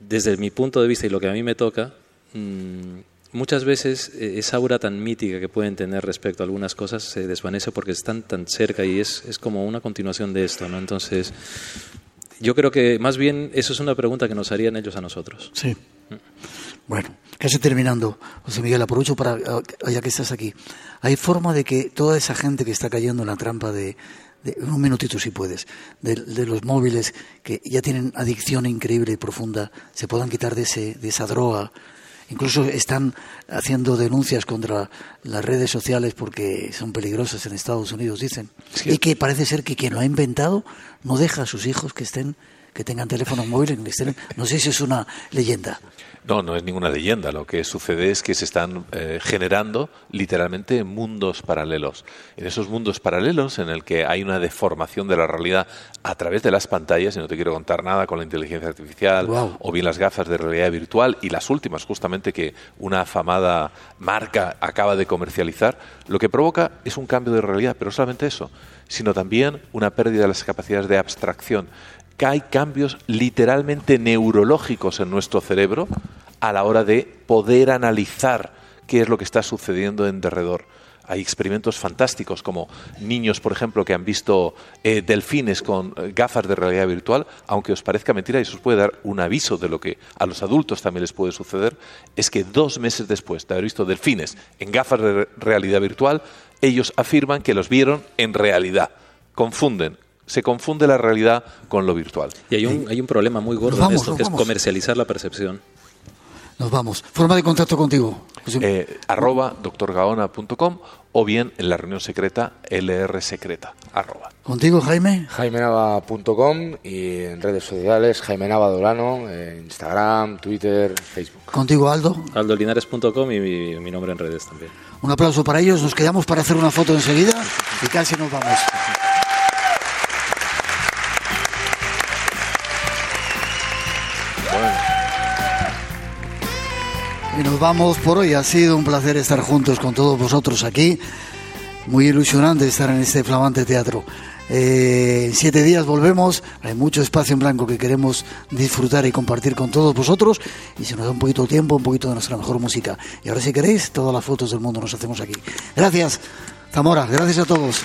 desde mi punto de vista y lo que a mí me toca, mmm, muchas veces eh, esa aura tan mítica que pueden tener respecto a algunas cosas se desvanece porque están tan cerca y es, es como una continuación de esto, ¿no? Entonces, yo creo que más bien eso es una pregunta que nos harían ellos a nosotros. Sí. Bueno, casi terminando, José Miguel, aprovecho para, ah, ya que estás aquí. ¿Hay forma de que toda esa gente que está cayendo en la trampa de, de un minutito si puedes, de, de, los móviles que ya tienen adicción increíble y profunda, se puedan quitar de, ese, de esa droga? Incluso están haciendo denuncias contra las redes sociales porque son peligrosas en Estados Unidos, dicen. Y que parece ser que quien lo ha inventado no deja a sus hijos que estén que tengan teléfonos móviles, no sé si es una leyenda. No, no es ninguna leyenda. Lo que sucede es que se están eh, generando literalmente mundos paralelos. En esos mundos paralelos en el que hay una deformación de la realidad a través de las pantallas, y no te quiero contar nada con la inteligencia artificial, o bien las gafas de realidad virtual, y las últimas justamente que una afamada marca acaba de comercializar, lo que provoca es un cambio de realidad, pero no solamente eso, sino también una pérdida de las capacidades de abstracción que hay cambios literalmente neurológicos en nuestro cerebro a la hora de poder analizar qué es lo que está sucediendo en derredor. Hay experimentos fantásticos como niños, por ejemplo, que han visto eh, delfines con eh, gafas de realidad virtual, aunque os parezca mentira y eso os puede dar un aviso de lo que a los adultos también les puede suceder, es que dos meses después de haber visto delfines en gafas de realidad virtual, ellos afirman que los vieron en realidad. Confunden se confunde la realidad con lo virtual. Y hay un, hay un problema muy gordo en esto, que es comercializar la percepción. Nos vamos. Forma de contacto contigo. Eh, arroba doctorgaona.com o bien en la reunión secreta LR secreta. Arroba. ¿Contigo, Jaime? jaimenava.com y en redes sociales Jaime Nava Dolano, Instagram, Twitter, Facebook. ¿Contigo, Aldo? aldolinares.com y mi, mi nombre en redes también. Un aplauso para ellos. Nos quedamos para hacer una foto enseguida y casi nos vamos. Y nos vamos por hoy. Ha sido un placer estar juntos con todos vosotros aquí. Muy ilusionante estar en este flamante teatro. Eh, en siete días volvemos. Hay mucho espacio en blanco que queremos disfrutar y compartir con todos vosotros. Y si nos da un poquito de tiempo, un poquito de nuestra mejor música. Y ahora, si queréis, todas las fotos del mundo nos hacemos aquí. Gracias, Zamora. Gracias a todos.